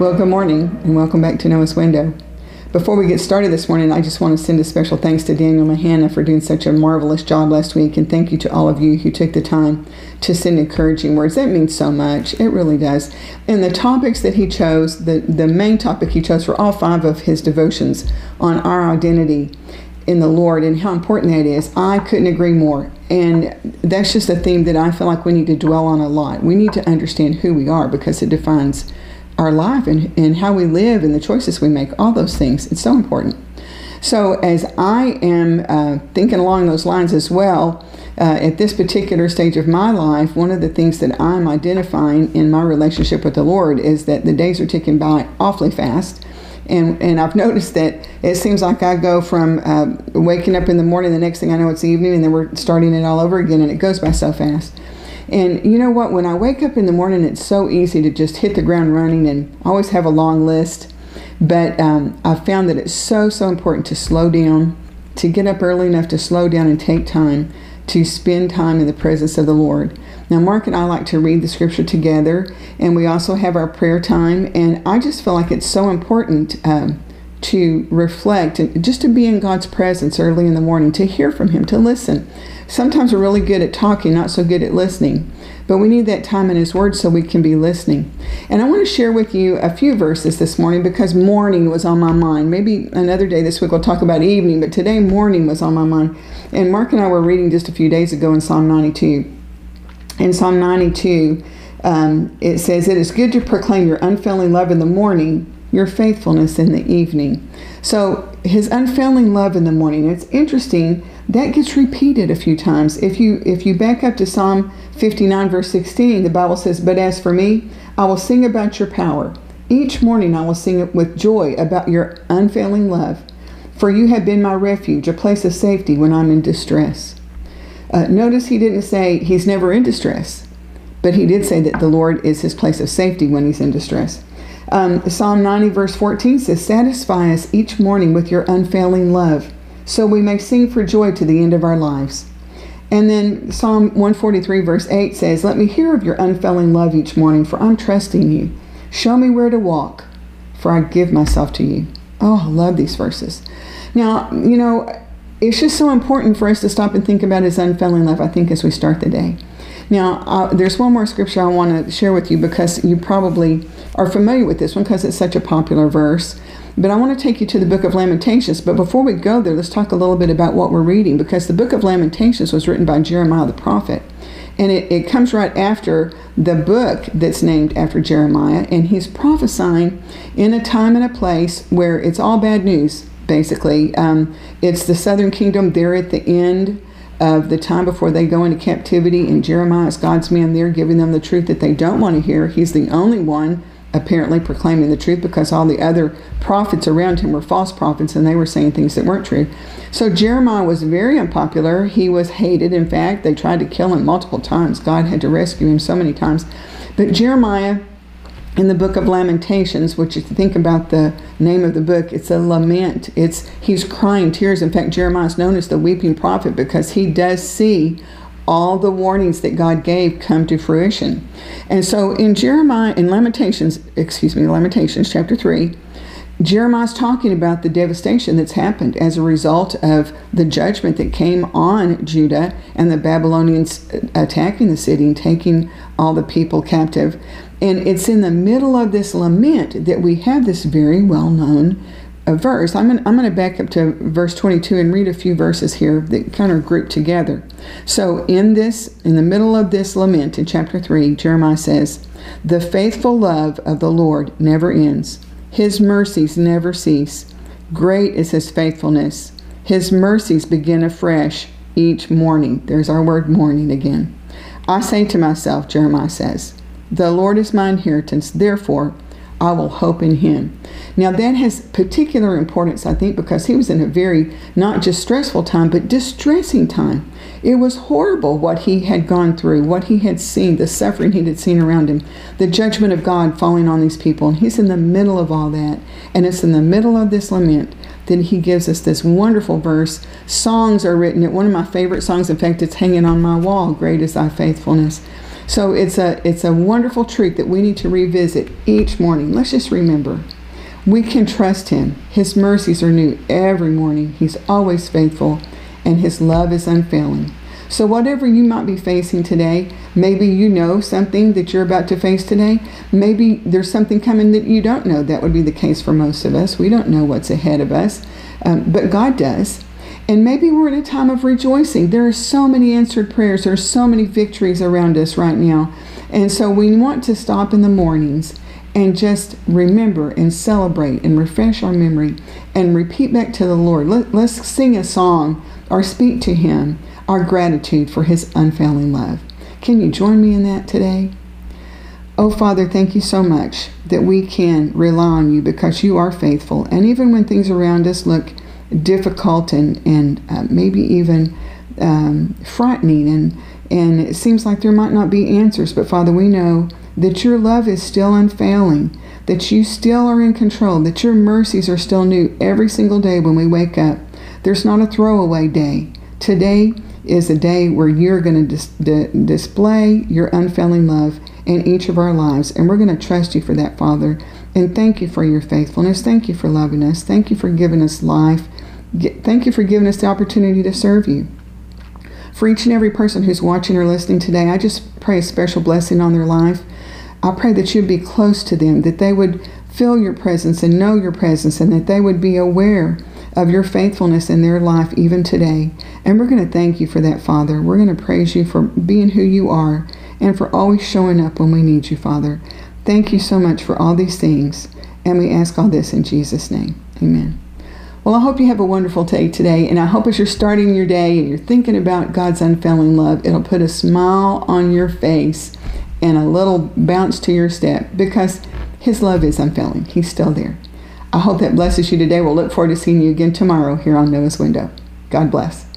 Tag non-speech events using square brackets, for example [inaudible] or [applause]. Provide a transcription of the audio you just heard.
Well, good morning and welcome back to Noah's Window. Before we get started this morning, I just want to send a special thanks to Daniel Mahana for doing such a marvelous job last week, and thank you to all of you who took the time to send encouraging words. That means so much. It really does. And the topics that he chose, the, the main topic he chose for all five of his devotions on our identity in the Lord and how important that is, I couldn't agree more. And that's just a theme that I feel like we need to dwell on a lot. We need to understand who we are because it defines our life and, and how we live and the choices we make, all those things. It's so important. So, as I am uh, thinking along those lines as well, uh, at this particular stage of my life, one of the things that I'm identifying in my relationship with the Lord is that the days are ticking by awfully fast. And, and I've [laughs] noticed that it seems like I go from uh, waking up in the morning, the next thing I know it's evening, and then we're starting it all over again, and it goes by so fast. And you know what? When I wake up in the morning, it's so easy to just hit the ground running and always have a long list. But um, I've found that it's so, so important to slow down, to get up early enough to slow down and take time to spend time in the presence of the Lord. Now, Mark and I like to read the scripture together, and we also have our prayer time. And I just feel like it's so important um, to reflect and just to be in God's presence early in the morning, to hear from Him, to listen. Sometimes we're really good at talking, not so good at listening. But we need that time in His Word so we can be listening. And I want to share with you a few verses this morning because morning was on my mind. Maybe another day this week we'll talk about evening, but today morning was on my mind. And Mark and I were reading just a few days ago in Psalm 92. In Psalm 92, um, it says, It is good to proclaim your unfailing love in the morning, your faithfulness in the evening. So, his unfailing love in the morning. It's interesting that gets repeated a few times. If you if you back up to Psalm 59 verse 16, the Bible says, "But as for me, I will sing about your power. Each morning I will sing with joy about your unfailing love, for you have been my refuge, a place of safety when I'm in distress." Uh, notice he didn't say he's never in distress, but he did say that the Lord is his place of safety when he's in distress. Um, Psalm 90 verse 14 says, "Satisfy us each morning with your unfailing love." so we may sing for joy to the end of our lives. And then Psalm 143, verse 8 says, Let me hear of your unfailing love each morning, for I'm trusting you. Show me where to walk, for I give myself to you. Oh, I love these verses. Now, you know, it's just so important for us to stop and think about his unfailing love, I think, as we start the day. Now, uh, there's one more scripture I want to share with you because you probably are familiar with this one because it's such a popular verse. But I want to take you to the book of Lamentations. But before we go there, let's talk a little bit about what we're reading because the book of Lamentations was written by Jeremiah the prophet. And it, it comes right after the book that's named after Jeremiah. And he's prophesying in a time and a place where it's all bad news, basically. Um, it's the southern kingdom. They're at the end of the time before they go into captivity. And Jeremiah is God's man there, giving them the truth that they don't want to hear. He's the only one apparently proclaiming the truth because all the other prophets around him were false prophets and they were saying things that weren't true. So Jeremiah was very unpopular. He was hated. In fact, they tried to kill him multiple times. God had to rescue him so many times. But Jeremiah, in the book of Lamentations, which if you think about the name of the book, it's a lament. It's he's crying tears. In fact, Jeremiah is known as the weeping prophet because he does see all the warnings that God gave come to fruition. And so in Jeremiah, in Lamentations, excuse me, Lamentations chapter 3, Jeremiah's talking about the devastation that's happened as a result of the judgment that came on Judah and the Babylonians attacking the city and taking all the people captive. And it's in the middle of this lament that we have this very well known uh, verse. I'm going I'm to back up to verse 22 and read a few verses here that kind of group together. So, in this, in the middle of this lament in chapter 3, Jeremiah says, The faithful love of the Lord never ends, His mercies never cease. Great is His faithfulness. His mercies begin afresh each morning. There's our word morning again. I say to myself, Jeremiah says, The Lord is my inheritance, therefore, I will hope in him. Now, that has particular importance, I think, because he was in a very not just stressful time, but distressing time. It was horrible what he had gone through, what he had seen, the suffering he had seen around him, the judgment of God falling on these people. And he's in the middle of all that. And it's in the middle of this lament that he gives us this wonderful verse. Songs are written. It one of my favorite songs, in fact, it's hanging on my wall Great is thy faithfulness. So it's a it's a wonderful truth that we need to revisit each morning. Let's just remember. We can trust him. His mercies are new every morning. He's always faithful and his love is unfailing. So, whatever you might be facing today, maybe you know something that you're about to face today. Maybe there's something coming that you don't know. That would be the case for most of us. We don't know what's ahead of us, um, but God does. And maybe we're in a time of rejoicing. There are so many answered prayers, there are so many victories around us right now. And so, we want to stop in the mornings and just remember and celebrate and refresh our memory and repeat back to the Lord. Let, us sing a song or speak to Him our gratitude for His unfailing love. Can you join me in that today? Oh, Father, thank you so much that we can rely on you because you are faithful. And even when things around us look difficult and, and uh, maybe even um, frightening, and, and it seems like there might not be answers, but Father, we know that your love is still unfailing, that you still are in control, that your mercies are still new every single day when we wake up. There's not a throwaway day. Today, is a day where you're going to dis- di- display your unfailing love in each of our lives. And we're going to trust you for that, Father. And thank you for your faithfulness. Thank you for loving us. Thank you for giving us life. Thank you for giving us the opportunity to serve you. For each and every person who's watching or listening today, I just pray a special blessing on their life. I pray that you'd be close to them, that they would feel your presence and know your presence, and that they would be aware of your faithfulness in their life even today. And we're going to thank you for that, Father. We're going to praise you for being who you are and for always showing up when we need you, Father. Thank you so much for all these things. And we ask all this in Jesus' name. Amen. Well, I hope you have a wonderful day today. And I hope as you're starting your day and you're thinking about God's unfailing love, it'll put a smile on your face and a little bounce to your step because His love is unfailing. He's still there. I hope that blesses you today. We'll look forward to seeing you again tomorrow here on Noah's Window. God bless.